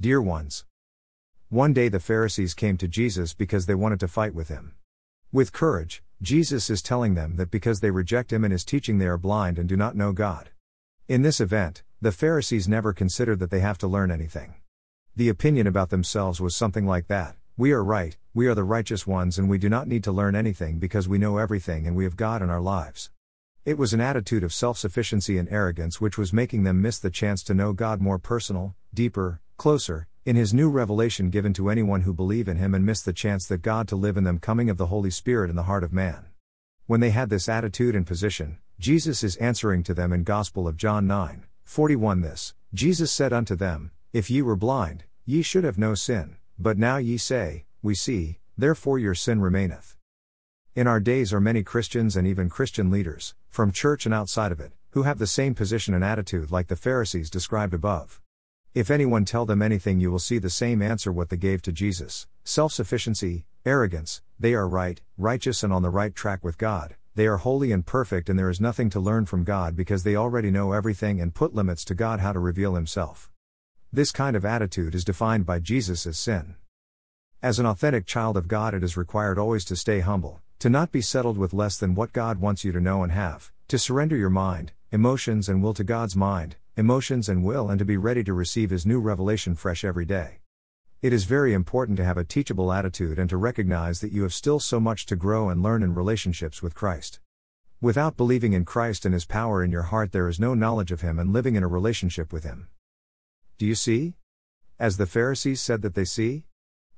dear ones. One day the Pharisees came to Jesus because they wanted to fight with him. With courage, Jesus is telling them that because they reject him and his teaching, they are blind and do not know God. In this event, the Pharisees never considered that they have to learn anything. The opinion about themselves was something like that We are right, we are the righteous ones, and we do not need to learn anything because we know everything and we have God in our lives. It was an attitude of self sufficiency and arrogance which was making them miss the chance to know God more personal, deeper, closer, in his new revelation given to anyone who believe in him and miss the chance that God to live in them coming of the Holy Spirit in the heart of man. When they had this attitude and position, Jesus is answering to them in Gospel of John 9, 41 This, Jesus said unto them, If ye were blind, ye should have no sin, but now ye say, We see, therefore your sin remaineth. In our days are many Christians and even Christian leaders, from church and outside of it, who have the same position and attitude like the Pharisees described above. If anyone tell them anything, you will see the same answer what they gave to Jesus self sufficiency, arrogance, they are right, righteous, and on the right track with God, they are holy and perfect, and there is nothing to learn from God because they already know everything and put limits to God how to reveal Himself. This kind of attitude is defined by Jesus as sin. As an authentic child of God, it is required always to stay humble, to not be settled with less than what God wants you to know and have, to surrender your mind, emotions, and will to God's mind, emotions, and will, and to be ready to receive His new revelation fresh every day. It is very important to have a teachable attitude and to recognize that you have still so much to grow and learn in relationships with Christ. Without believing in Christ and His power in your heart, there is no knowledge of Him and living in a relationship with Him. Do you see? As the Pharisees said that they see?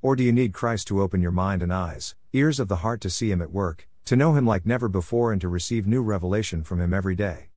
Or do you need Christ to open your mind and eyes, ears of the heart to see Him at work, to know Him like never before, and to receive new revelation from Him every day?